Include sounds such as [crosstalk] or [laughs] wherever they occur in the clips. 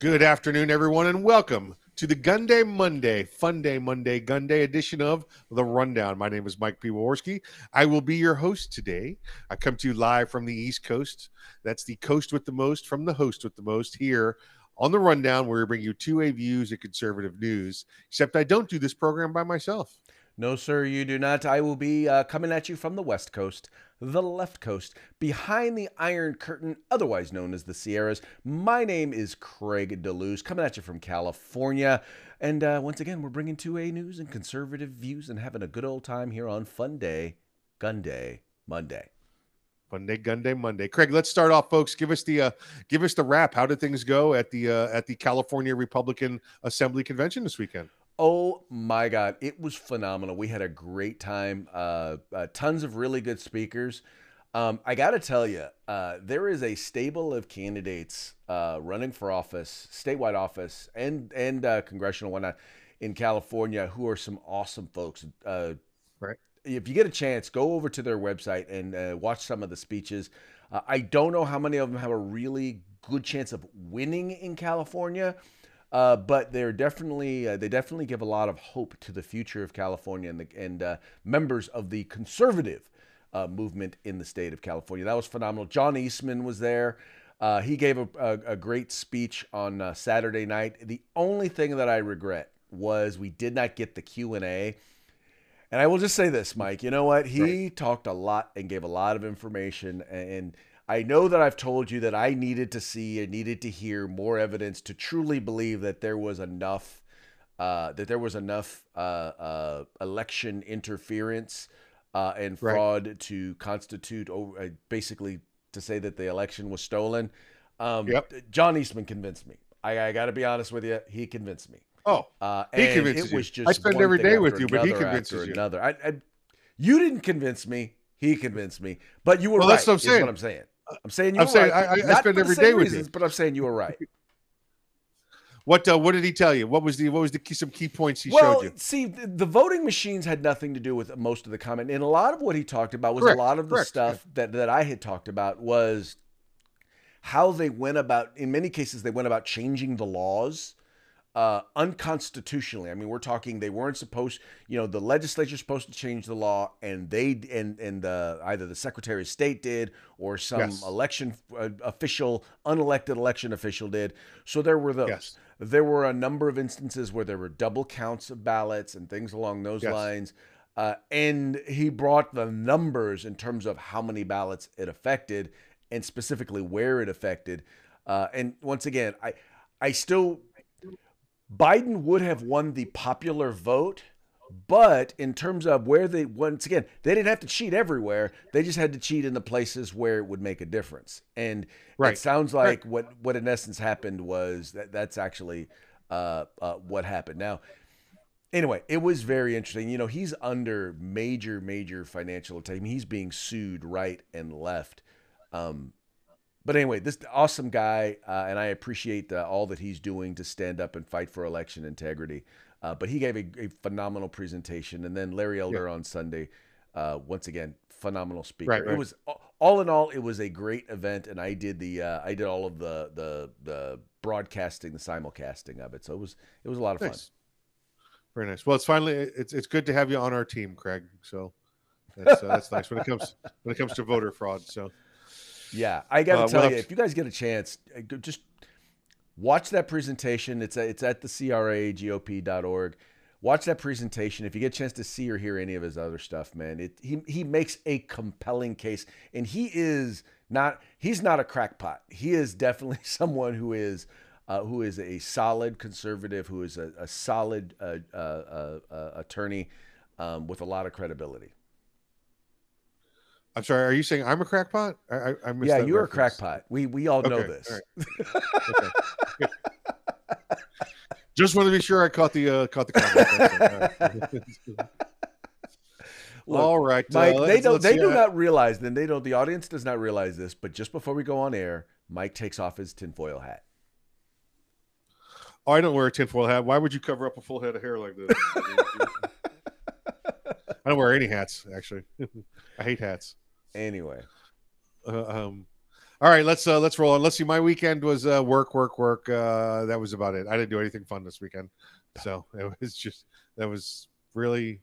Good afternoon, everyone, and welcome to the Gun Day Monday, Fun Day Monday, Gun Day edition of The Rundown. My name is Mike Piworsky. I will be your host today. I come to you live from the East Coast. That's the coast with the most from the host with the most here on The Rundown, where we bring you two A views of conservative news, except I don't do this program by myself. No, sir, you do not. I will be uh, coming at you from the West Coast, the left coast, behind the Iron Curtain, otherwise known as the Sierras. My name is Craig DeLuz, coming at you from California. And uh, once again, we're bringing 2A news and conservative views and having a good old time here on Fun Day, Gun Day, Monday. Fun Day, Gun Day, Monday. Craig, let's start off, folks. Give us the uh, give us the wrap. How did things go at the uh, at the California Republican Assembly convention this weekend? Oh my God, it was phenomenal. We had a great time. Uh, uh, tons of really good speakers. Um, I got to tell you, uh, there is a stable of candidates uh, running for office, statewide office, and and uh, congressional whatnot in California who are some awesome folks. Uh, right. If you get a chance, go over to their website and watch some of the speeches. I don't know how many of them have a really good chance of winning in California. Uh, but they're definitely uh, they definitely give a lot of hope to the future of California and the, and uh, members of the conservative uh, movement in the state of California. That was phenomenal. John Eastman was there. Uh, he gave a, a, a, great speech on uh, Saturday night. The only thing that I regret was we did not get the Q and A. And I will just say this, Mike. You know what? He right. talked a lot and gave a lot of information and I know that I've told you that I needed to see and needed to hear more evidence to truly believe that there was enough uh, that there was enough uh, uh, election interference uh, and fraud right. to constitute uh, basically to say that the election was stolen. Um, yep. John Eastman convinced me. I, I got to be honest with you. He convinced me. Oh, uh, he convinced you. I spend every day with you, but he convinces you. Another. I, I, you didn't convince me. He convinced me. But you were well, right. That's what I'm saying. I'm saying. You. I'm saying right. I, I, I spend every day with reasons, you, but I'm saying you were right. [laughs] What uh, what did he tell you? What was the what was the key, some key points he well, showed you? see, the voting machines had nothing to do with most of the comment, and a lot of what he talked about was correct, a lot of the correct, stuff yeah. that that I had talked about was how they went about. In many cases, they went about changing the laws uh, unconstitutionally. I mean, we're talking they weren't supposed, you know, the legislature's supposed to change the law, and they and and the, either the Secretary of State did or some yes. election uh, official, unelected election official did. So there were those. Yes. There were a number of instances where there were double counts of ballots and things along those yes. lines. Uh, and he brought the numbers in terms of how many ballots it affected and specifically where it affected. Uh, and once again, I I still Biden would have won the popular vote, but in terms of where they once again, they didn't have to cheat everywhere. They just had to cheat in the places where it would make a difference. And right. it sounds like right. what what in essence happened was that that's actually uh, uh, what happened. Now, anyway, it was very interesting. You know, he's under major major financial attack. I mean, he's being sued right and left. Um, but anyway, this awesome guy, uh, and I appreciate uh, all that he's doing to stand up and fight for election integrity. Uh, but he gave a, a, phenomenal presentation, and then Larry Elder yeah. on Sunday, uh, once again, phenomenal speaker. Right, right. It was all in all, it was a great event, and I did the uh, I did all of the the the broadcasting, the simulcasting of it. So it was it was a lot of nice. fun. Very nice. Well, it's finally it's it's good to have you on our team, Craig. So that's uh, that's nice when it comes when it comes to voter fraud. So. Yeah, I got to uh, tell you, if you guys get a chance, uh, just watch that presentation. It's a, it's at the cragop.org. Watch that presentation. If you get a chance to see or hear any of his other stuff, man, it he he makes a compelling case, and he is not he's not a crackpot. He is definitely [laughs] someone who is. Uh, who is a solid conservative, who is a, a solid uh, uh, uh attorney um, with a lot of credibility. I'm sorry. Are you saying I'm a crackpot? I, I, I yeah, you're reference. a crackpot. We we all okay, know this. All right. [laughs] Just want to be sure I caught the uh, caught the comment. [laughs] Look, all right, Mike. Uh, they don't. They do not realize. Then they don't. The audience does not realize this. But just before we go on air, Mike takes off his tinfoil hat. Oh, I don't wear a tinfoil hat. Why would you cover up a full head of hair like this? [laughs] I don't wear any hats. Actually, I hate hats. Anyway, uh, um, All right, let's uh let's roll on. Let's see. My weekend was uh work, work, work. Uh that was about it. I didn't do anything fun this weekend. So [laughs] it was just that was really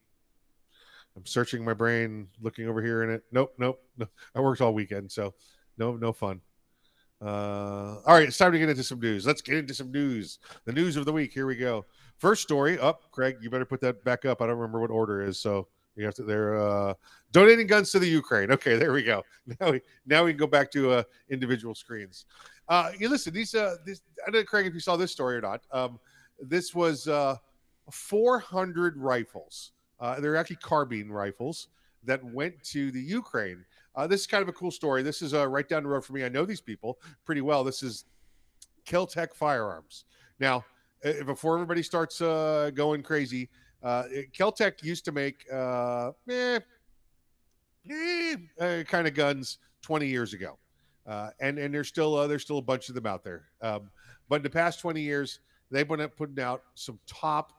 I'm searching my brain, looking over here in it. Nope, nope, no. I worked all weekend, so no no fun. Uh all right, it's time to get into some news. Let's get into some news. The news of the week. Here we go. First story up, oh, Craig, you better put that back up. I don't remember what order is, so you have to. They're uh, donating guns to the Ukraine. Okay, there we go. [laughs] Now we now we can go back to uh, individual screens. Uh, you listen. These uh, this I don't know, Craig, if you saw this story or not. Um, this was uh, 400 rifles. Uh, they're actually carbine rifles that went to the Ukraine. Uh, this is kind of a cool story. This is uh, right down the road for me. I know these people pretty well. This is Keltec Firearms. Now, before everybody starts uh, going crazy, uh, Keltec used to make uh, eh, eh, uh, kind of guns 20 years ago, uh, and and there's still uh, there's still a bunch of them out there. Um, but in the past 20 years, they've been putting out some top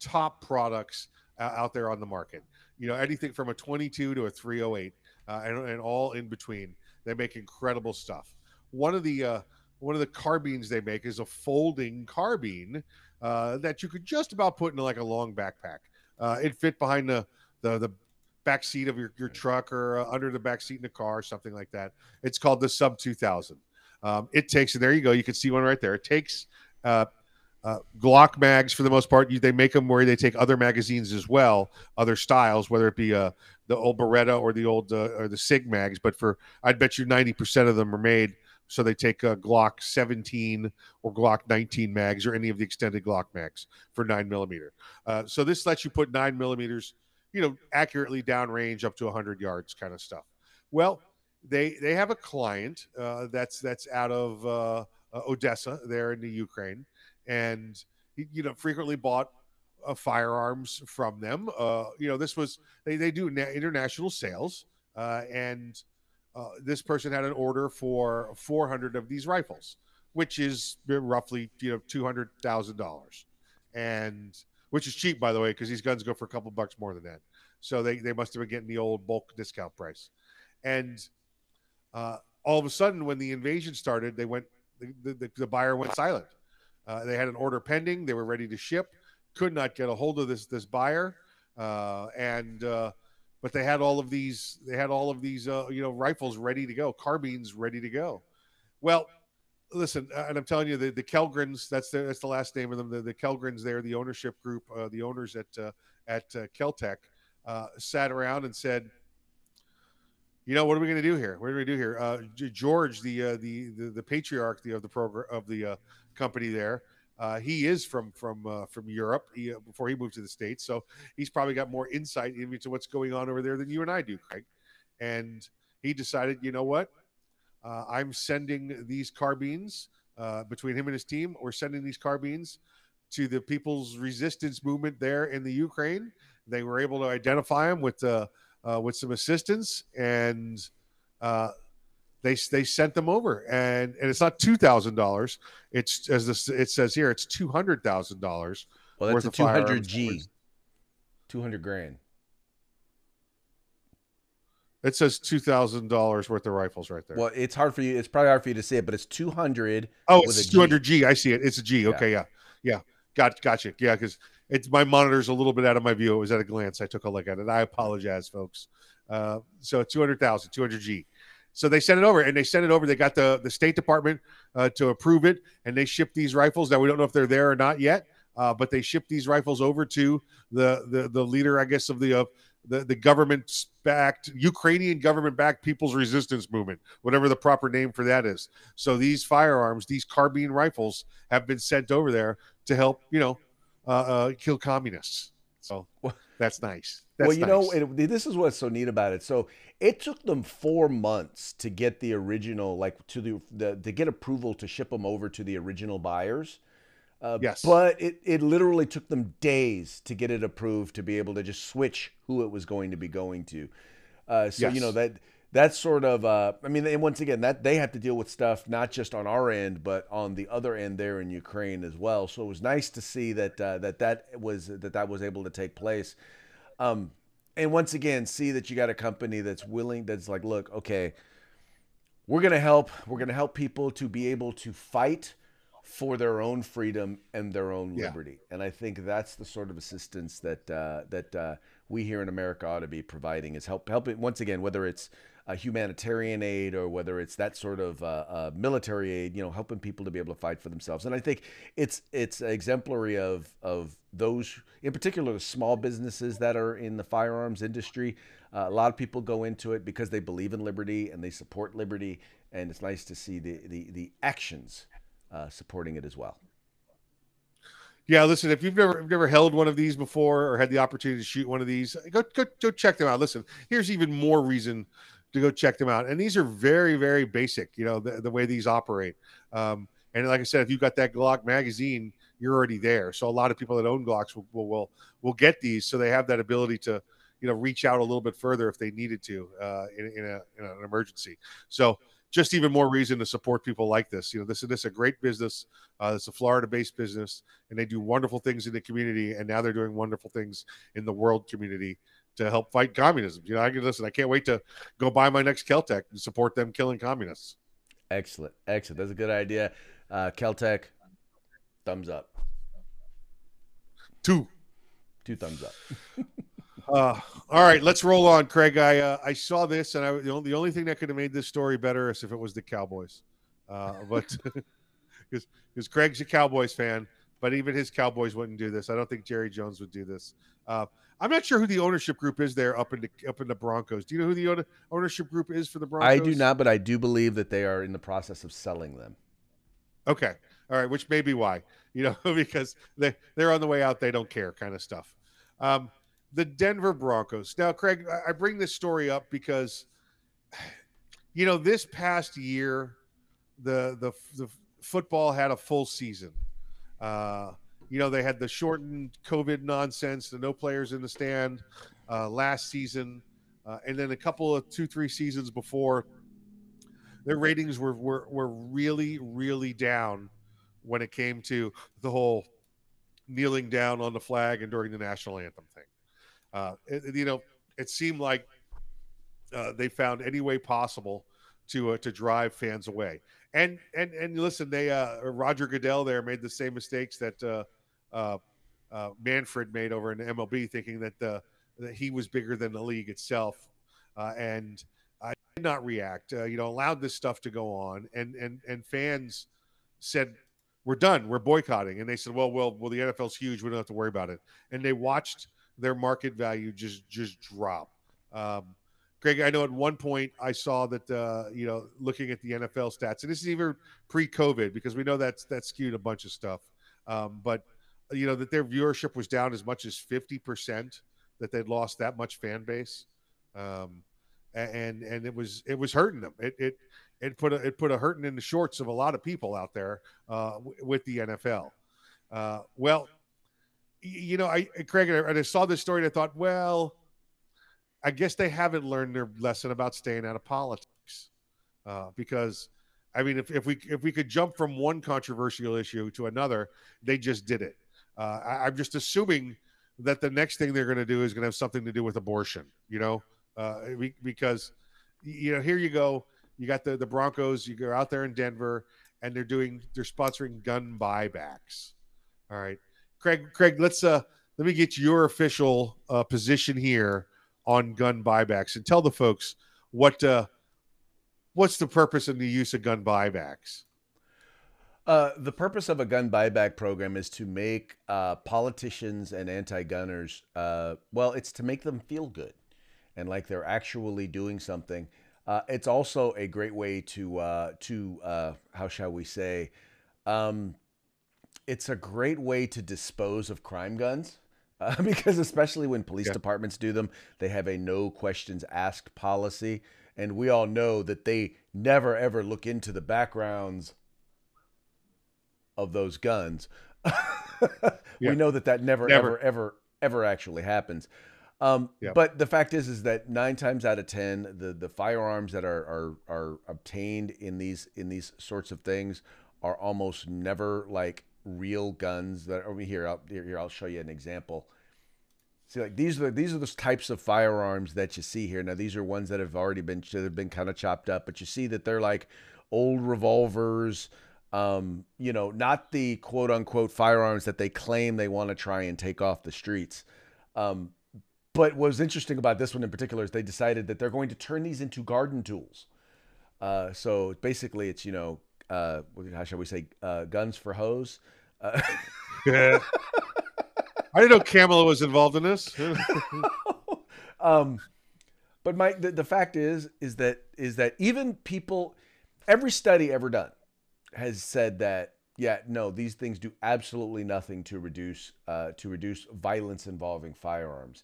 top products out there on the market. You know, anything from a 22 to a 308, uh, and, and all in between. They make incredible stuff. One of the one of the carbines they make is a folding carbine uh, that you could just about put in like a long backpack. Uh, it fit behind the the, the back seat of your, your truck or uh, under the back seat in the car, or something like that. It's called the Sub 2000. Um, it takes, and there you go. You can see one right there. It takes uh, uh, Glock mags for the most part. You, they make them where they take other magazines as well, other styles, whether it be uh, the old Beretta or the old uh, or the Sig mags. But for I'd bet you ninety percent of them are made so they take a Glock 17 or Glock 19 mags or any of the extended Glock mags for nine millimeter. Uh, so this lets you put nine millimeters, you know, accurately downrange up to 100 yards, kind of stuff. Well, they they have a client uh, that's that's out of uh, uh Odessa there in the Ukraine, and you know frequently bought uh, firearms from them. Uh, you know, this was they they do na- international sales, and uh, this person had an order for 400 of these rifles, which is roughly you know two hundred thousand dollars, and which is cheap by the way because these guns go for a couple bucks more than that. So they they must have been getting the old bulk discount price, and uh, all of a sudden when the invasion started, they went the, the, the buyer went silent. Uh, they had an order pending. They were ready to ship. Could not get a hold of this this buyer, uh, and uh, but they had all of these they had all of these uh, you know rifles ready to go carbines ready to go. Well listen uh, and i'm telling you the, the Kellgrens that's the that's the last name of them the, the Kellgrens there the ownership group uh, the owners at uh, at uh, keltec uh, sat around and said you know what are we going to do here? What are we going to do here? Uh, george the, the the the patriarch of the program of the uh, company there uh, he is from from uh, from Europe he, uh, before he moved to the states, so he's probably got more insight into what's going on over there than you and I do, Craig. And he decided, you know what, uh, I'm sending these carbines uh, between him and his team. We're sending these carbines to the People's Resistance Movement there in the Ukraine. They were able to identify them with uh, with some assistance and they they sent them over and and it's not two thousand dollars it's as this it says here it's two hundred thousand dollars well that's a 200 g 200 grand it says two thousand dollars worth of rifles right there. Well, it's hard for you. It's probably hard for you to see it, but it's two hundred. Oh, it's two hundred G. I see it. It's a G. Okay, yeah, yeah, yeah. got gotcha. Yeah, because it's my monitor's a little bit out of my view. It was at a glance. I took a look at it. I apologize, folks. Uh, so two hundred thousand, two hundred G. So they sent it over, and they sent it over. They got the the State Department uh, to approve it, and they shipped these rifles. Now we don't know if they're there or not yet, uh, but they shipped these rifles over to the the, the leader, I guess, of the uh, the the government backed Ukrainian government backed People's Resistance Movement, whatever the proper name for that is. So these firearms, these carbine rifles, have been sent over there to help, you know, uh, uh, kill communists. So that's nice. That's well, you nice. know, it, this is what's so neat about it. So it took them four months to get the original, like to the, the to get approval to ship them over to the original buyers. Uh, yes. But it, it literally took them days to get it approved to be able to just switch who it was going to be going to. Uh, so yes. you know that that's sort of uh, I mean, and once again, that they have to deal with stuff not just on our end, but on the other end there in Ukraine as well. So it was nice to see that uh, that that was that that was able to take place. Um, and once again, see that you got a company that's willing, that's like, look, okay, we're going to help we're going to help people to be able to fight for their own freedom and their own yeah. liberty. And I think that's the sort of assistance that uh, that uh, we here in America ought to be providing is help helping once again whether it's humanitarian aid or whether it's that sort of uh, uh, military aid, you know, helping people to be able to fight for themselves. And I think it's it's exemplary of of those, in particular, the small businesses that are in the firearms industry. Uh, a lot of people go into it because they believe in liberty and they support liberty, and it's nice to see the the, the actions uh, supporting it as well. Yeah, listen, if you've never never held one of these before or had the opportunity to shoot one of these, go go go check them out. Listen, here's even more reason to go check them out. And these are very, very basic, you know, the, the way these operate. Um, and like I said, if you've got that Glock magazine, you're already there. So a lot of people that own Glocks will, will, will, will get these. So they have that ability to, you know, reach out a little bit further if they needed to uh, in, in, a, in an emergency. So just even more reason to support people like this. You know, this is this is a great business. Uh, it's a Florida-based business, and they do wonderful things in the community. And now they're doing wonderful things in the world community to help fight communism. You know, I can listen. I can't wait to go buy my next Keltec and support them killing communists. Excellent, excellent. That's a good idea. Uh, Keltec, thumbs up. Two, two thumbs up. [laughs] uh, all right, let's roll on, Craig. I uh, I saw this, and I the only, the only thing that could have made this story better is if it was the Cowboys, uh, but [laughs] because because Craig's a Cowboys fan, but even his Cowboys wouldn't do this. I don't think Jerry Jones would do this. Uh, I'm not sure who the ownership group is there up in the up in the Broncos. Do you know who the ownership group is for the Broncos? I do not, but I do believe that they are in the process of selling them. Okay, all right, which may be why you know [laughs] because they they're on the way out. They don't care, kind of stuff. Um, the Denver Broncos. Now, Craig, I bring this story up because you know this past year, the the the football had a full season. Uh, you know, they had the shortened COVID nonsense, the no players in the stand uh, last season, uh, and then a couple of two, three seasons before, their ratings were, were were really, really down when it came to the whole kneeling down on the flag and during the national anthem thing. Uh, it, you know, it seemed like uh, they found any way possible to uh, to drive fans away. And and and listen, they uh, Roger Goodell there made the same mistakes that uh, uh, uh, Manfred made over in the MLB, thinking that the that he was bigger than the league itself, uh, and I did not react. Uh, you know, allowed this stuff to go on, and and and fans said, "We're done. We're boycotting." And they said, "Well, well, well, the NFL's huge. We don't have to worry about it." And they watched their market value just just drop. Um, Greg, I know at one point I saw that uh, you know looking at the NFL stats, and this is even pre-COVID because we know that's that skewed a bunch of stuff. Um, but you know that their viewership was down as much as 50% that they'd lost that much fan base. Um, and and it was it was hurting them. It it it put a, it put a hurting in the shorts of a lot of people out there uh, w- with the NFL uh, well you know I Craig and I saw this story and I thought well I guess they haven't learned their lesson about staying out of politics uh, because I mean, if, if we if we could jump from one controversial issue to another, they just did it. Uh, I, am just assuming that the next thing they're going to do is going to have something to do with abortion. You know, uh, because you know here you go, you got the the Broncos. You go out there in Denver, and they're doing they're sponsoring gun buybacks. All right, Craig. Craig, let's uh let me get your official uh, position here on gun buybacks and tell the folks what uh what's the purpose and the use of gun buybacks. Uh, the purpose of a gun buyback program is to make uh, politicians and anti-gunners, uh, well, it's to make them feel good and like they're actually doing something. Uh, it's also a great way to uh, to how shall we say, um, it's a great way to dispose of crime guns. [laughs] because especially when police yeah. departments do them, they have a no questions asked policy, and we all know that they never ever look into the backgrounds of those guns. [laughs] yeah. We know that that never, never, ever, ever, ever actually happens. Um, yeah. But the fact is, is that nine times out of ten, the the firearms that are are are obtained in these in these sorts of things are almost never like real guns. That over here, I'll, here, I'll show you an example. See, like these are these are the types of firearms that you see here. Now, these are ones that have already been that have been kind of chopped up, but you see that they're like old revolvers. Um, you know, not the quote unquote firearms that they claim they want to try and take off the streets. Um, but what was interesting about this one in particular is they decided that they're going to turn these into garden tools. Uh, so basically, it's you know, uh, how shall we say, uh, guns for hose. Uh, yeah. [laughs] I didn't know Camilla was involved in this. [laughs] um, but my the, the fact is is that is that even people, every study ever done has said that yeah no these things do absolutely nothing to reduce uh, to reduce violence involving firearms.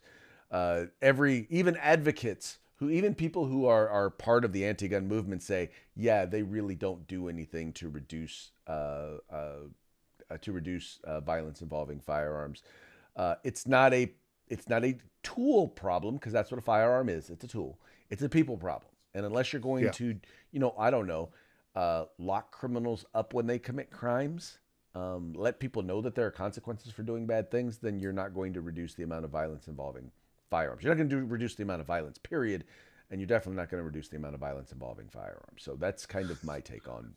Uh, every even advocates who even people who are are part of the anti-gun movement say yeah they really don't do anything to reduce uh, uh to reduce uh, violence involving firearms. Uh, it's not a it's not a tool problem because that's what a firearm is. It's a tool. It's a people problem. And unless you're going yeah. to, you know, I don't know, uh, lock criminals up when they commit crimes, um, let people know that there are consequences for doing bad things, then you're not going to reduce the amount of violence involving firearms. You're not going to do, reduce the amount of violence, period. And you're definitely not going to reduce the amount of violence involving firearms. So that's kind of my take on, on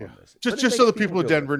yeah. this. Just, just so the people of Denver,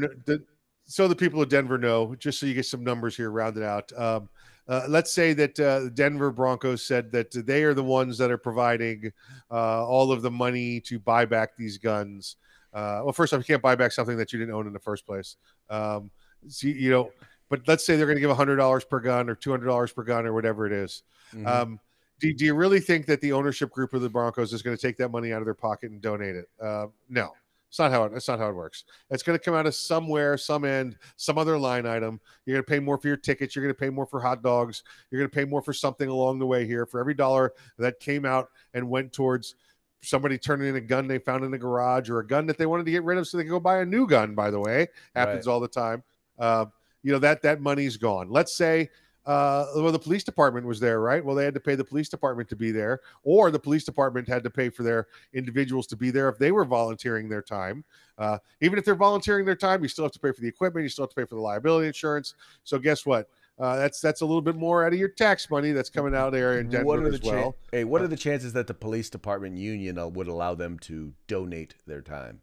so the people of Denver know, just so you get some numbers here rounded out. Um, uh, let's say that uh, Denver Broncos said that they are the ones that are providing uh, all of the money to buy back these guns. Uh, well, first off, you can't buy back something that you didn't own in the first place. Um, so, you know, but let's say they're going to give hundred dollars per gun or two hundred dollars per gun or whatever it is. Mm-hmm. Um, do, do, you really think that the ownership group of the Broncos is going to take that money out of their pocket and donate it? Uh, no. It's not how it, it's not how it works. It's going to come out of somewhere, some end, some other line item. You're going to pay more for your tickets. You're going to pay more for hot dogs. You're going to pay more for something along the way here. For every dollar that came out and went towards somebody turning in a gun they found in the garage or a gun that they wanted to get rid of so they could go buy a new gun. By the way, happens right. all the time. Uh, you know that that money's gone. Let's say uh, well, the police department was there, right? Well, they had to pay the police department to be there, or the police department had to pay for their individuals to be there if they were volunteering their time. Uh, even if they're volunteering their time, you still have to pay for the equipment, you still have to pay for the liability insurance. So, guess what? Uh, that's that's a little bit more out of your tax money that's coming out there in Denver what are the as well. Hey, what are the chances that the police department union uh, would allow them to donate their time?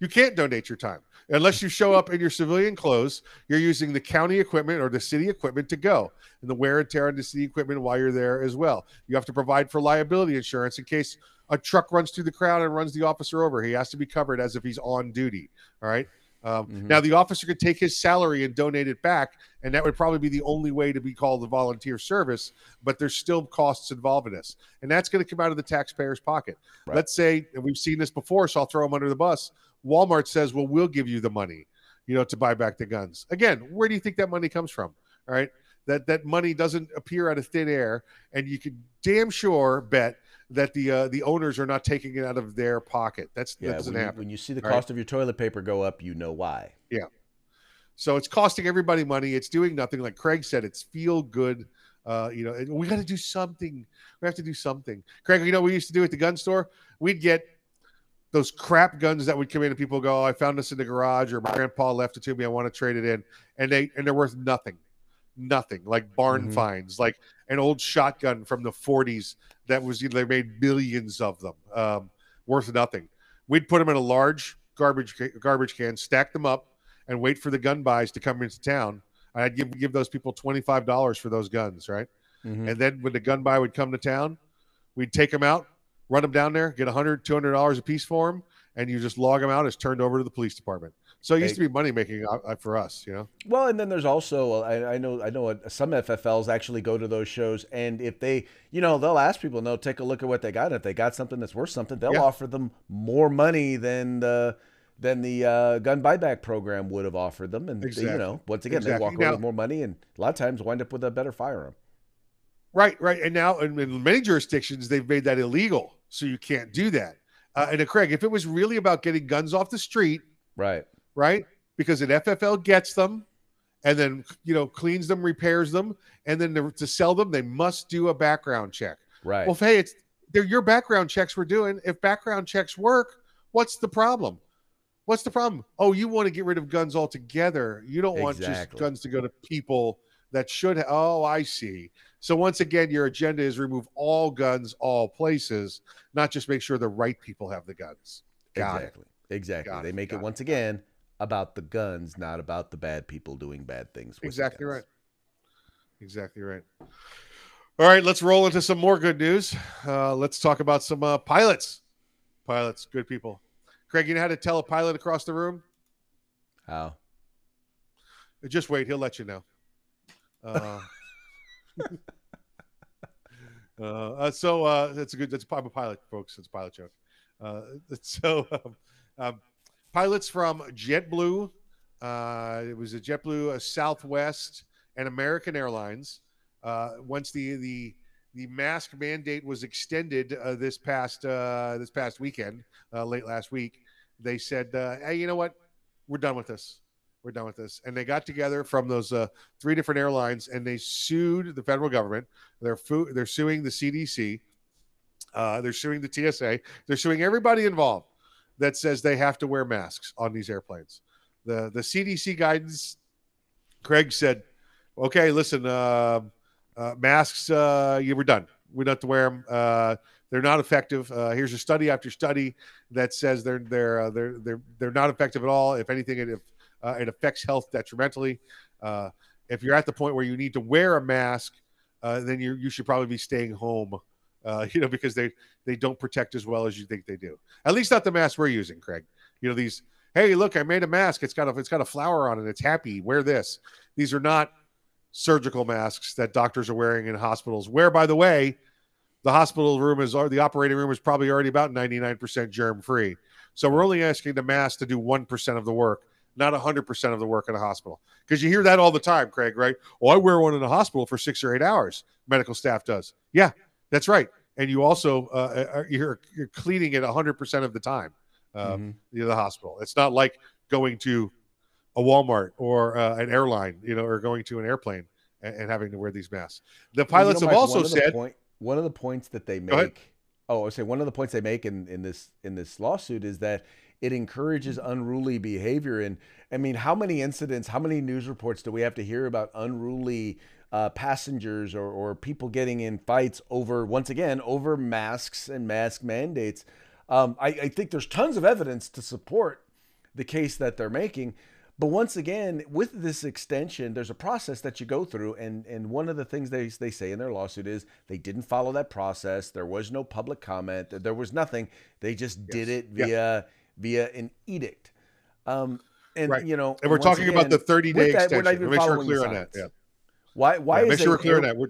You can't donate your time unless you show up in your civilian clothes. You're using the county equipment or the city equipment to go, and the wear and tear on the city equipment while you're there as well. You have to provide for liability insurance in case a truck runs through the crowd and runs the officer over. He has to be covered as if he's on duty. All right. Um, mm-hmm. Now, the officer could take his salary and donate it back, and that would probably be the only way to be called a volunteer service. But there's still costs involved in this, and that's going to come out of the taxpayer's pocket. Right. Let's say and we've seen this before, so I'll throw them under the bus. Walmart says, "Well, we'll give you the money, you know, to buy back the guns." Again, where do you think that money comes from? All right, that that money doesn't appear out of thin air, and you can damn sure bet that the uh, the owners are not taking it out of their pocket. That's yeah, that doesn't when happen. You, when you see the cost right? of your toilet paper go up, you know why. Yeah. So it's costing everybody money. It's doing nothing. Like Craig said, it's feel good. Uh, you know, we got to do something. We have to do something. Craig, you know, what we used to do at the gun store. We'd get those crap guns that would come in and people go, oh, I found this in the garage or my grandpa left it to me. I want to trade it in. And they and they're worth nothing. Nothing. Like barn mm-hmm. finds, like an old shotgun from the 40s that was you know, they made millions of them. Um, worth nothing. We'd put them in a large garbage garbage can, stack them up, and wait for the gun buys to come into town. I'd give give those people twenty five dollars for those guns, right? Mm-hmm. And then when the gun buy would come to town, we'd take them out, run them down there, get 100 200 dollars a piece for them, and you just log them out. It's turned over to the police department. So it used to be money making uh, uh, for us, you know. Well, and then there's also I, I know I know some FFLs actually go to those shows, and if they, you know, they'll ask people, they'll take a look at what they got. And if they got something that's worth something, they'll yeah. offer them more money than the than the uh, gun buyback program would have offered them. And exactly. they, you know, once again, exactly. they walk away now, with more money, and a lot of times wind up with a better firearm. Right, right. And now in, in many jurisdictions, they've made that illegal, so you can't do that. Uh, and uh, Craig, if it was really about getting guns off the street, right, right, because an FFL gets them and then you know cleans them, repairs them, and then to, to sell them, they must do a background check. Right. Well, if, hey, it's they're your background checks we're doing. If background checks work, what's the problem? What's the problem? Oh, you want to get rid of guns altogether. You don't want just guns to go to people that should. Ha- oh, I see. So once again, your agenda is remove all guns, all places, not just make sure the right people have the guns. Got exactly. It. Exactly. Got they make it, it once again about the guns, not about the bad people doing bad things. exactly right. Exactly right. All right, let's roll into some more good news. Uh, let's talk about some uh, pilots. Pilots, good people. Craig, you know how to tell a pilot across the room? How? Just wait; he'll let you know. Uh, [laughs] [laughs] uh, uh, so uh, that's a good. That's I'm a pilot, folks. It's a pilot joke. Uh, [laughs] so um, um, pilots from JetBlue. Uh, it was a JetBlue, a Southwest, and American Airlines. Uh, once the the the mask mandate was extended uh, this past uh, this past weekend, uh, late last week, they said, uh, "Hey, you know what? We're done with this. We're done with this." And they got together from those uh, three different airlines and they sued the federal government. They're fu- they're suing the CDC. they're suing the TSA. They're suing everybody involved that says they have to wear masks on these airplanes. The the CDC guidance, Craig said, okay, listen, uh, uh, masks, uh, you were done. We don't have to wear them. Uh, they're not effective. Uh, here's a study after study that says they're they're uh, they're they're they're not effective at all. If anything, it it affects health detrimentally. if you're at the point where you need to wear a mask, then you you should probably be staying home. Uh, [laughs] you know, because they they don't protect as well as you think they do. At least not the masks we're using, Craig. You know these. Hey, look, I made a mask. It's got a it's got a flower on it. It's happy. Wear this. These are not surgical masks that doctors are wearing in hospitals. Where, by the way, the hospital room is or the operating room is probably already about 99% germ free. So we're only asking the mask to do 1% of the work, not 100% of the work in a hospital. Because you hear that all the time, Craig, right? Oh, I wear one in the hospital for six or eight hours. Medical staff does. Yeah, that's right. And you also, uh, you're, you're cleaning it 100% of the time, um, mm-hmm. the hospital. It's not like going to a Walmart or uh, an airline, you know, or going to an airplane and, and having to wear these masks. The pilots you know, Mike, have also said point, one of the points that they make. Oh, I say one of the points they make in, in this in this lawsuit is that it encourages unruly behavior. And I mean, how many incidents, how many news reports do we have to hear about unruly uh, passengers or, or people getting in fights over, once again, over masks and mask mandates? Um, I, I think there's tons of evidence to support the case that they're making. But once again, with this extension, there's a process that you go through, and and one of the things they they say in their lawsuit is they didn't follow that process. There was no public comment. There was nothing. They just yes. did it via via an edict. Um, and right. you know, and we're talking again, about the 30 day extension. We're not even make sure we're clear on that. Yeah. Why? Why? Yeah, make sure we're clear air, that. We're,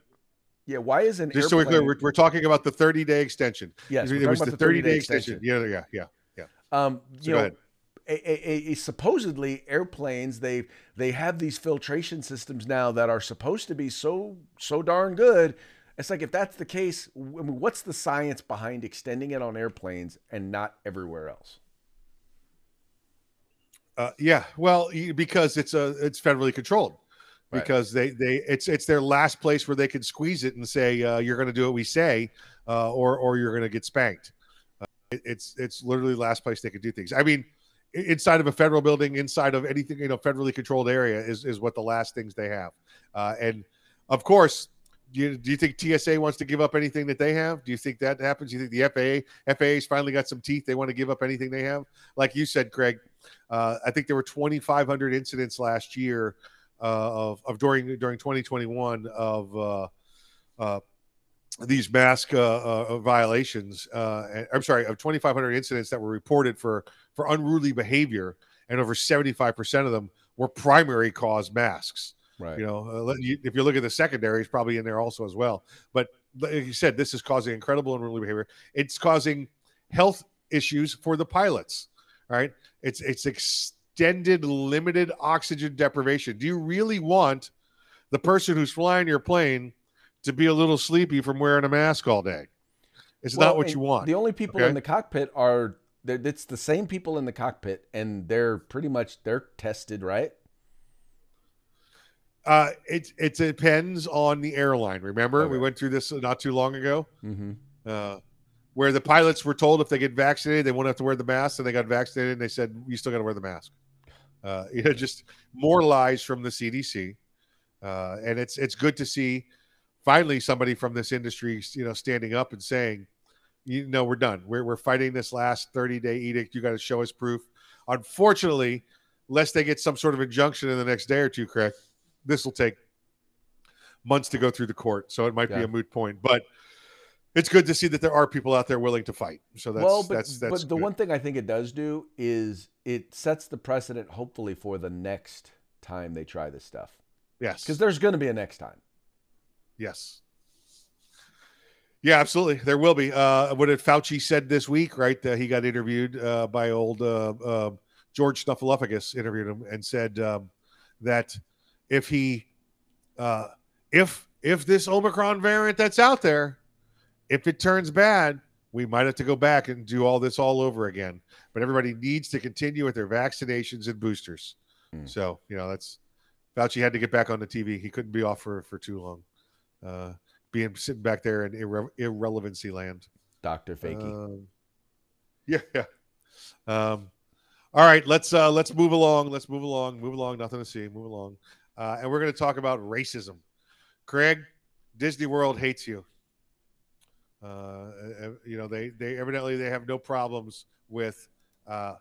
yeah. Why is an just airplane, so we're clear? We're, we're, talking about the 30 day extension. Yes, it was the 30 day extension. extension. Yeah, yeah, yeah, yeah. Um, so you know, a, a, a, supposedly airplanes they they have these filtration systems now that are supposed to be so so darn good it's like if that's the case I mean, what's the science behind extending it on airplanes and not everywhere else uh, yeah well because it's a it's federally controlled because right. they they it's it's their last place where they can squeeze it and say uh, you're going to do what we say uh, or or you're going to get spanked uh, it, it's it's literally the last place they can do things i mean inside of a federal building, inside of anything, you know, federally controlled area is, is what the last things they have. Uh, and of course, do you, do you think TSA wants to give up anything that they have? Do you think that happens? Do you think the FAA, FAA's finally got some teeth? They want to give up anything they have? Like you said, Craig, uh, I think there were 2,500 incidents last year of, of during, during 2021 of, uh, uh, these mask uh, uh, violations. Uh, I'm sorry, of 2,500 incidents that were reported for for unruly behavior, and over 75 percent of them were primary cause masks. Right. You know, uh, if you look at the secondary, it's probably in there also as well. But like you said, this is causing incredible unruly behavior. It's causing health issues for the pilots. Right. It's it's extended limited oxygen deprivation. Do you really want the person who's flying your plane? to be a little sleepy from wearing a mask all day. It's well, not what you want. The only people okay? in the cockpit are it's the same people in the cockpit, and they're pretty much they're tested, right? Uh, it it depends on the airline. Remember, okay. we went through this not too long ago, mm-hmm. uh, where the pilots were told if they get vaccinated, they won't have to wear the mask, and they got vaccinated, and they said you still got to wear the mask. Uh, [laughs] you know, just more lies from the CDC. uh, and it's it's good to see finally somebody from this industry, you know, standing up and saying, you know, we're done. We're we're fighting this last 30 day edict. You got to show us proof. Unfortunately, lest they get some sort of injunction in the next day or two, Craig, this will take months to go through the court. So it might yeah. be a moot point, but it's good to see that there are people out there willing to fight. So that's well, but, that's, that's but the one thing I think it does do is it sets the precedent, hopefully, for the next time they try this stuff. Yes, because there's going to be a next time. Yes. Yeah, absolutely. There will be. Uh, what did Fauci said this week? Right, uh, he got interviewed uh, by old uh, uh, George Snuffleupagus. Interviewed him and said um, that if he, uh, if if this Omicron variant that's out there, if it turns bad, we might have to go back and do all this all over again. But everybody needs to continue with their vaccinations and boosters. Mm. So you know that's Fauci had to get back on the TV. He couldn't be off for for too long uh, being sitting back there in irre- irrelevancy land. Doctor Fakey. Um, yeah, [laughs] yeah. Um, all right, let's uh, let's move along. Let's move along. Move along. Nothing to see. Move along. Uh, and we're going to talk about racism. Craig, Disney World hates you. Uh, you know they they evidently they have no problems with uh,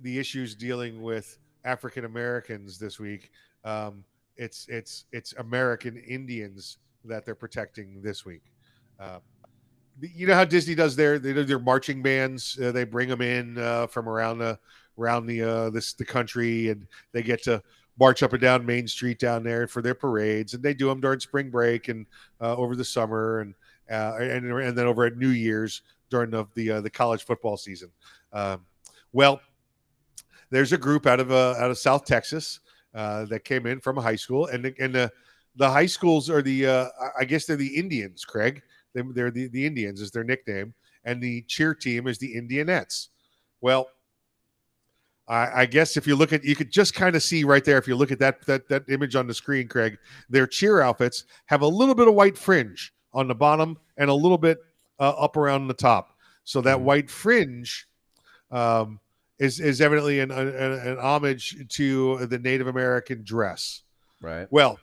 the issues dealing with African Americans this week. Um, it's it's it's American Indians that they're protecting this week. Uh, you know how Disney does their their marching bands. Uh, they bring them in uh, from around the around the uh, this the country, and they get to march up and down Main Street down there for their parades, and they do them during spring break and uh, over the summer, and uh, and and then over at New Year's during the the, uh, the college football season. Um, well, there's a group out of uh, out of South Texas uh, that came in from a high school, and and the the high schools are the uh, I guess they're the Indians, Craig. They, are the, the Indians is their nickname, and the cheer team is the Indianettes. Well, I, I guess if you look at you could just kind of see right there if you look at that that that image on the screen, Craig, their cheer outfits have a little bit of white fringe on the bottom and a little bit uh, up around the top. So that mm-hmm. white fringe um, is is evidently an, an, an homage to the Native American dress. Right. Well,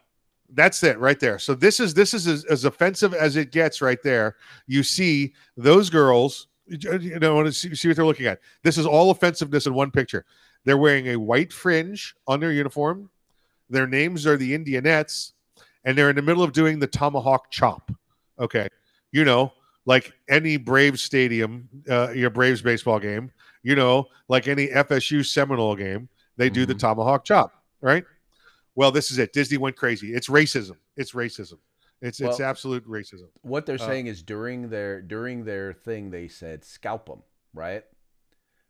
that's it right there. So this is this is as, as, offensive as it gets right there. You see those girls. You know, want to see, see what they're looking at. This is all offensiveness in one picture. They're wearing a white fringe on their uniform. Their names are the Indianettes, and they're in the middle of doing the tomahawk chop. Okay, you know, like any Braves stadium, uh, your Braves baseball game. You know, like any FSU Seminole game, they do mm-hmm. the tomahawk chop, right? well, this is it. Disney went crazy. It's racism. It's racism. It's well, it's absolute racism. What they're uh, saying is during their during their thing, they said scalp them, right?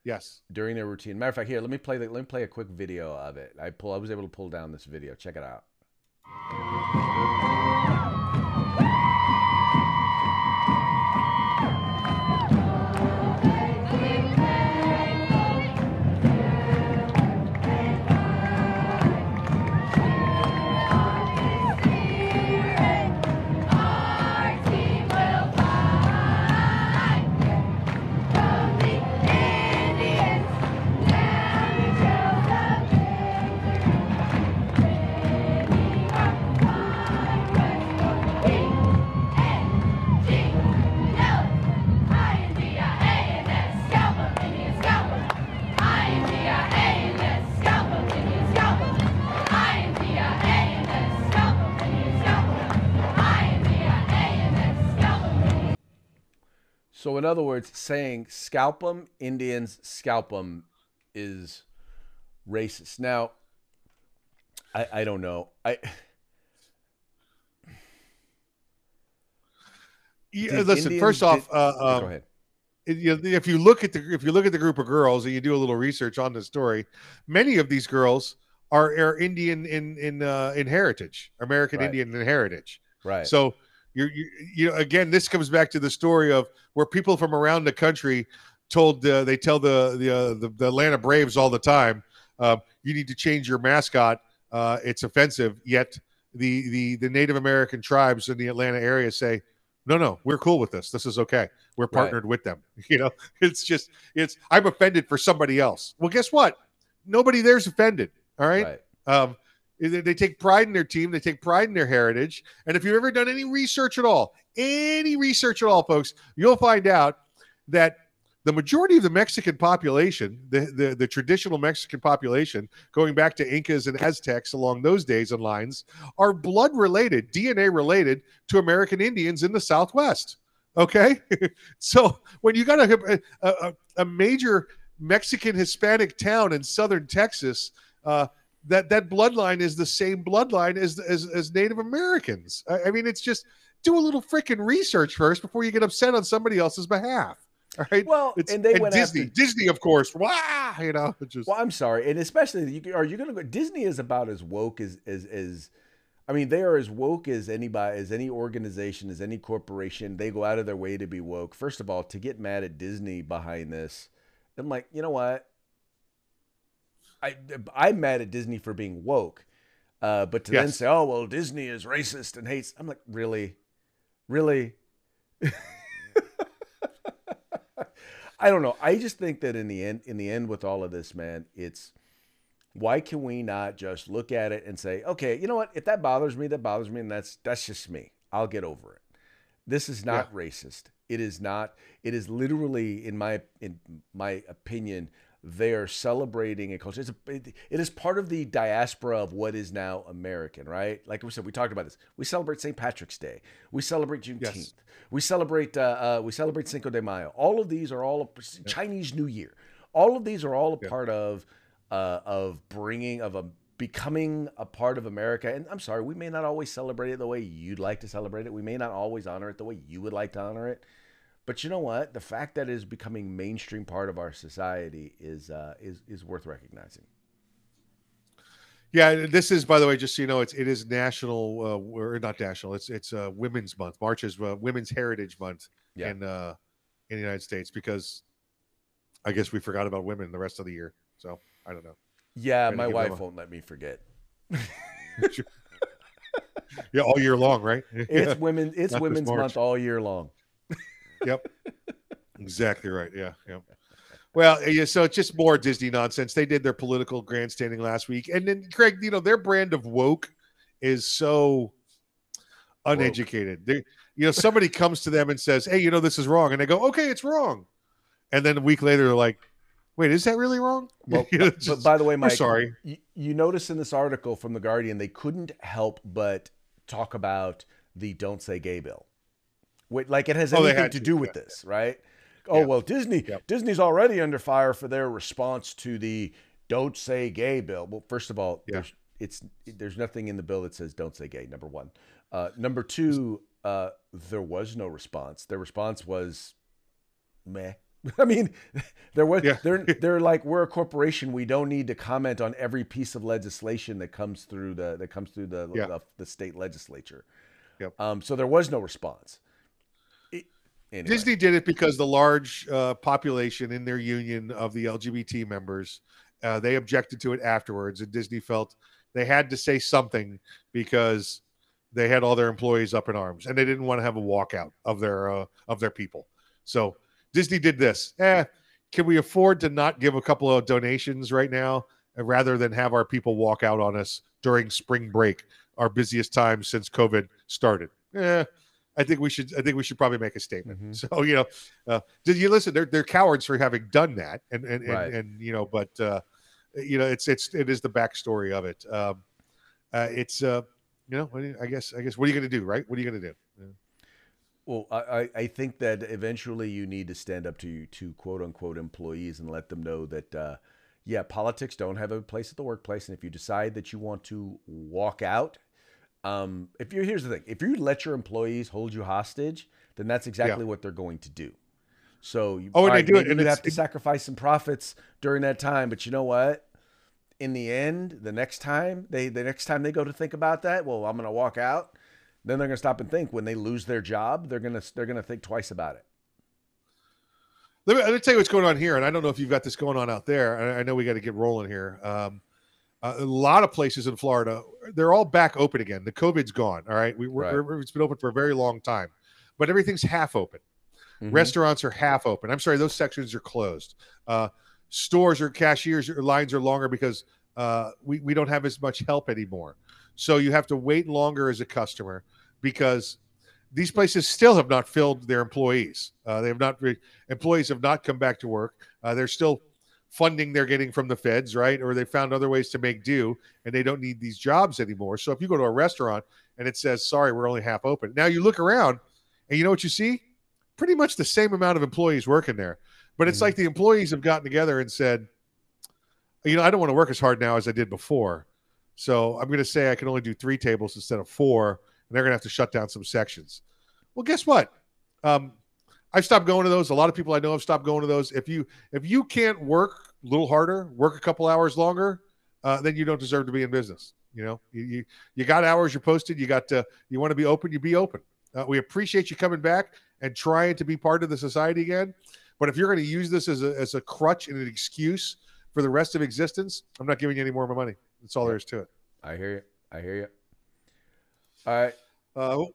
Yes. During their routine. Matter of fact, here let me play the, let me play a quick video of it. I pull I was able to pull down this video. Check it out. So, in other words, saying scalp them, Indians scalp them is racist. Now, I, I don't know. I. Yeah, listen. Indians first off, did, uh, um, go ahead. If you look at the if you look at the group of girls and you do a little research on the story, many of these girls are, are Indian in in uh, in heritage, American right. Indian in heritage. Right. So you're, you, you know, again, this comes back to the story of where people from around the country told uh, they tell the the, uh, the, the Atlanta Braves all the time, uh, you need to change your mascot. Uh, it's offensive. Yet the the the Native American tribes in the Atlanta area say, no, no, we're cool with this. This is okay. We're partnered right. with them. [laughs] You know, it's just it's I'm offended for somebody else. Well, guess what? Nobody there's offended. All right. right. Um, They take pride in their team. They take pride in their heritage. And if you've ever done any research at all, any research at all, folks, you'll find out that the majority of the Mexican population, the, the, the, traditional Mexican population, going back to Incas and Aztecs along those days and lines, are blood related, DNA related to American Indians in the Southwest. Okay. [laughs] so when you got a, a, a, major Mexican Hispanic town in southern Texas, uh, that, that bloodline is the same bloodline as, as, as Native Americans. I, I mean, it's just do a little freaking research first before you get upset on somebody else's behalf. All right. Well, it's, and they and went Disney, after, Disney, of course. Wow, you know. [laughs] Just, well, I'm sorry, and especially, you, are you going to go? Disney is about as woke as as as. I mean, they are as woke as anybody, as any organization, as any corporation. They go out of their way to be woke. First of all, to get mad at Disney behind this, I'm like, you know what? I I'm mad at Disney for being woke, uh, but to yes. then say, oh well, Disney is racist and hates. I'm like, really, really. [laughs] I don't know. I just think that in the end, in the end, with all of this, man, it's why can we not just look at it and say, okay, you know what? If that bothers me, that bothers me, and that's that's just me. I'll get over it. This is not yeah. racist. It is not. It is literally, in my in my opinion, they are celebrating a culture. It's a, it, it is part of the diaspora of what is now American, right? Like we said, we talked about this. We celebrate St. Patrick's Day. We celebrate Juneteenth. Yes. We celebrate uh, uh, we celebrate Cinco de Mayo. All of these are all a, Chinese New Year. All of these are all a yeah. part of uh, of bringing of a becoming a part of America. And I'm sorry, we may not always celebrate it the way you'd like to celebrate it. We may not always honor it the way you would like to honor it. But you know what? The fact that it is becoming mainstream part of our society is uh, is is worth recognizing. Yeah, this is, by the way, just so you know, it's it is national uh, or not national. It's it's uh, Women's Month. March is uh, Women's Heritage Month yeah. in uh, in the United States because I guess we forgot about women the rest of the year. So I don't know. Yeah, my wife won't let me forget. [laughs] yeah, all year long, right? It's [laughs] women. It's Not Women's Month all year long yep. Exactly right. Yeah. Yeah. Well, eh, yeah, so it's just more Disney nonsense. They did their political grandstanding last week. And then Craig, you know, their brand of woke is so uneducated. They, you know, somebody [laughs] comes to them and says, Hey, you know, this is wrong. And they go, Okay, it's wrong. And then a week later they're like, Wait, is that really wrong? [laughs] Well, just, but by the way, Mike, sorry. You, you notice in this article from the Guardian, they couldn't help but talk about the "Don't Say Gay" bill like it has oh, anything to, to, do with this, right? Oh well, Disney yep. Disney's already under fire for their response to the "Don't Say Gay" bill. Well, first of all, yeah. there's it's there's nothing in the bill that says "Don't say gay." Number one, uh, number two, uh, there was no response. Their response was, "Meh." [laughs] I mean, [laughs] there was yeah. they're [laughs] they're like we're a corporation. We don't need to comment on every piece of legislation that comes through the that comes through the yeah. the, the, state legislature. Yep. Um, so there was no response. Anyway. Disney did it because the large uh, population in their union of the LGBT members, uh, they objected to it afterwards, and Disney felt they had to say something because they had all their employees up in arms, and they didn't want to have a walkout of their uh, of their people. So Disney did this. Eh, can we afford to not give a couple of donations right now, uh, rather than have our people walk out on us during spring break, our busiest time since COVID started? Eh, I think we should. I think we should probably make a statement. Mm-hmm. So you know, uh, did you listen? They're they're cowards for having done that, and and and, right. and you know, but uh, you know, it's it's it is the backstory of it. Um, uh, it's uh, you know, I guess I guess what are you going to do, right? What are you going to do? Yeah. Well, I, I think that eventually you need to stand up to to quote unquote employees and let them know that uh, yeah, politics don't have a place at the workplace, and if you decide that you want to walk out um, if you here's the thing, if you let your employees hold you hostage, then that's exactly yeah. what they're going to do. So you, oh, and right, they do it, and you have to sacrifice some profits during that time. But you know what? In the end, the next time they the next time they go to think about that, well, I'm going to walk out. Then they're going to stop and think. When they lose their job, they're going to they're going to think twice about it. Let me, let me tell you what's going on here, and I don't know if you've got this going on out there. I, I know we got to get rolling here. Um, uh, a lot of places in Florida, they're all back open again. The COVID's gone. All right, we, right. We're, it's been open for a very long time, but everything's half open. Mm-hmm. Restaurants are half open. I'm sorry, those sections are closed. Uh, stores or cashiers or lines are longer because uh, we we don't have as much help anymore. So you have to wait longer as a customer because these places still have not filled their employees. Uh, they have not re- employees have not come back to work. Uh, they're still funding they're getting from the feds, right? Or they found other ways to make do, and they don't need these jobs anymore. So if you go to a restaurant and it says, "Sorry, we're only half open," now you look around and you know what you see? Pretty much the same amount of employees working there, but it's mm-hmm. like the employees have gotten together and said, "You know, I don't want to work as hard now as I did before." So I'm going to say I can only do three tables instead of four, and they're going to have to shut down some sections. Well, guess what? Um, I've stopped going to those. A lot of people I know have stopped going to those. If you if you can't work a little harder, work a couple hours longer, uh, then you don't deserve to be in business. You know, you you, you got hours you're posted. You got to you want to be open. You be open. Uh, we appreciate you coming back and trying to be part of the society again. But if you're going to use this as a as a crutch and an excuse for the rest of existence, I'm not giving you any more of my money. That's all there is to it. I hear you. I hear you. All right. Uh,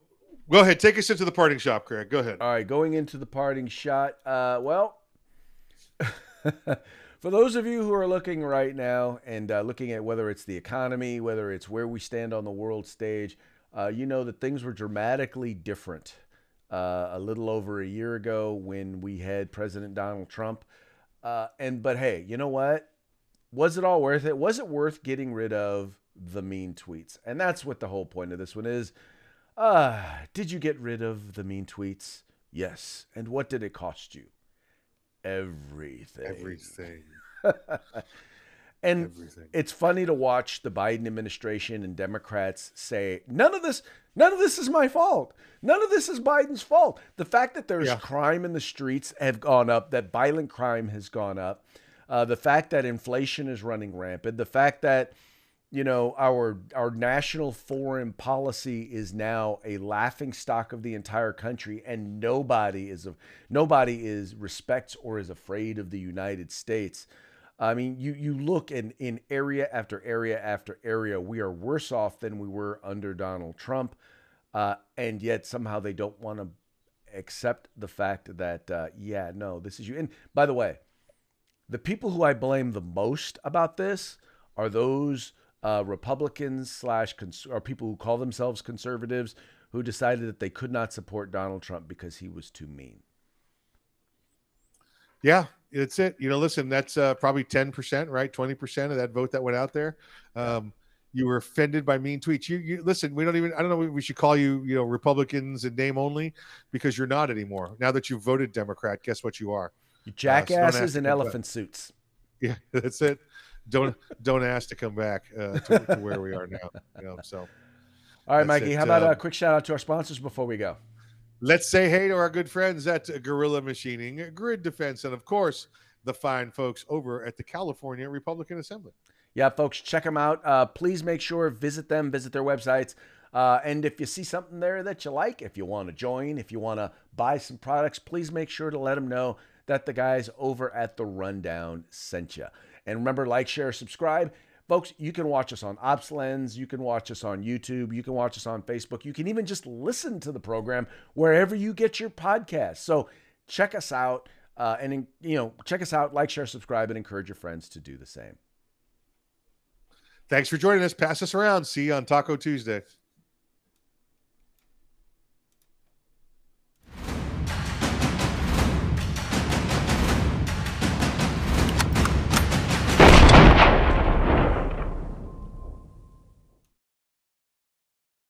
go ahead. Take us into the parting shot, Craig. Go ahead. All right. Going into the parting shot. Uh, well, [laughs] for those of you who are looking right now and uh, looking at whether it's the economy, whether it's where we stand on the world stage, uh, you know that things were dramatically different uh, a little over a year ago when we had President Donald Trump. Uh, and but hey, you know what? was it all worth it? Was it worth getting rid of the mean tweets? And that's what the whole point of this one is. Uh, did you get rid of the mean tweets? Yes. And what did it cost you? Everything. Everything. [laughs] and Everything. it's funny to watch the Biden administration and Democrats say, none of this, none of this is my fault. None of this is Biden's fault. The fact that there's yeah. crime in the streets have gone up, that violent crime has gone up uh, the fact that inflation is running rampant, the fact that you know our our national foreign policy is now a laughing stock of the entire country, and nobody is a, nobody is respects or is afraid of the United States. I mean, you you look in in area after area after area, we are worse off than we were under Donald Trump, uh, and yet somehow they don't want to accept the fact that uh, yeah, no, this is you. And by the way, the people who I blame the most about this are those uh, Republicans slash cons- or people who call themselves conservatives who decided that they could not support Donald Trump because he was too mean. Yeah, it's it. You know, listen, that's uh, probably ten percent, right? Twenty percent of that vote that went out there. Um, you were offended by mean tweets. You, you listen. We don't even. I don't know. We should call you, you know, Republicans in name only, because you're not anymore. Now that you voted Democrat, guess what you are? You jackasses uh, in elephant suits. Yeah, [laughs] that's it. Don't don't ask to come back uh, to, to, where we are now. You know, so. All right, Mikey. It. How about um, a quick shout out to our sponsors before we go? Let's say hey to our good friends at Gorilla Machining, Grid Defense, and of course the fine folks over at the California Republican Assembly. Yeah, folks, check them out. Uh, please make sure visit them, visit their websites. Uh, and if you see something there that you like, if you want to join, if you want to buy some products, please make sure to let them know that the guys over at the Rundown sent you. And remember, like, share, subscribe. Folks, you can watch us on OpsLens. You can watch us on YouTube. You can watch us on Facebook. You can even just listen to the program wherever you get your podcast. So check us out uh, and, you know, check us out, like, share, subscribe, and encourage your friends to do the same. Thanks for joining us. Pass us around. See you on Taco Tuesday.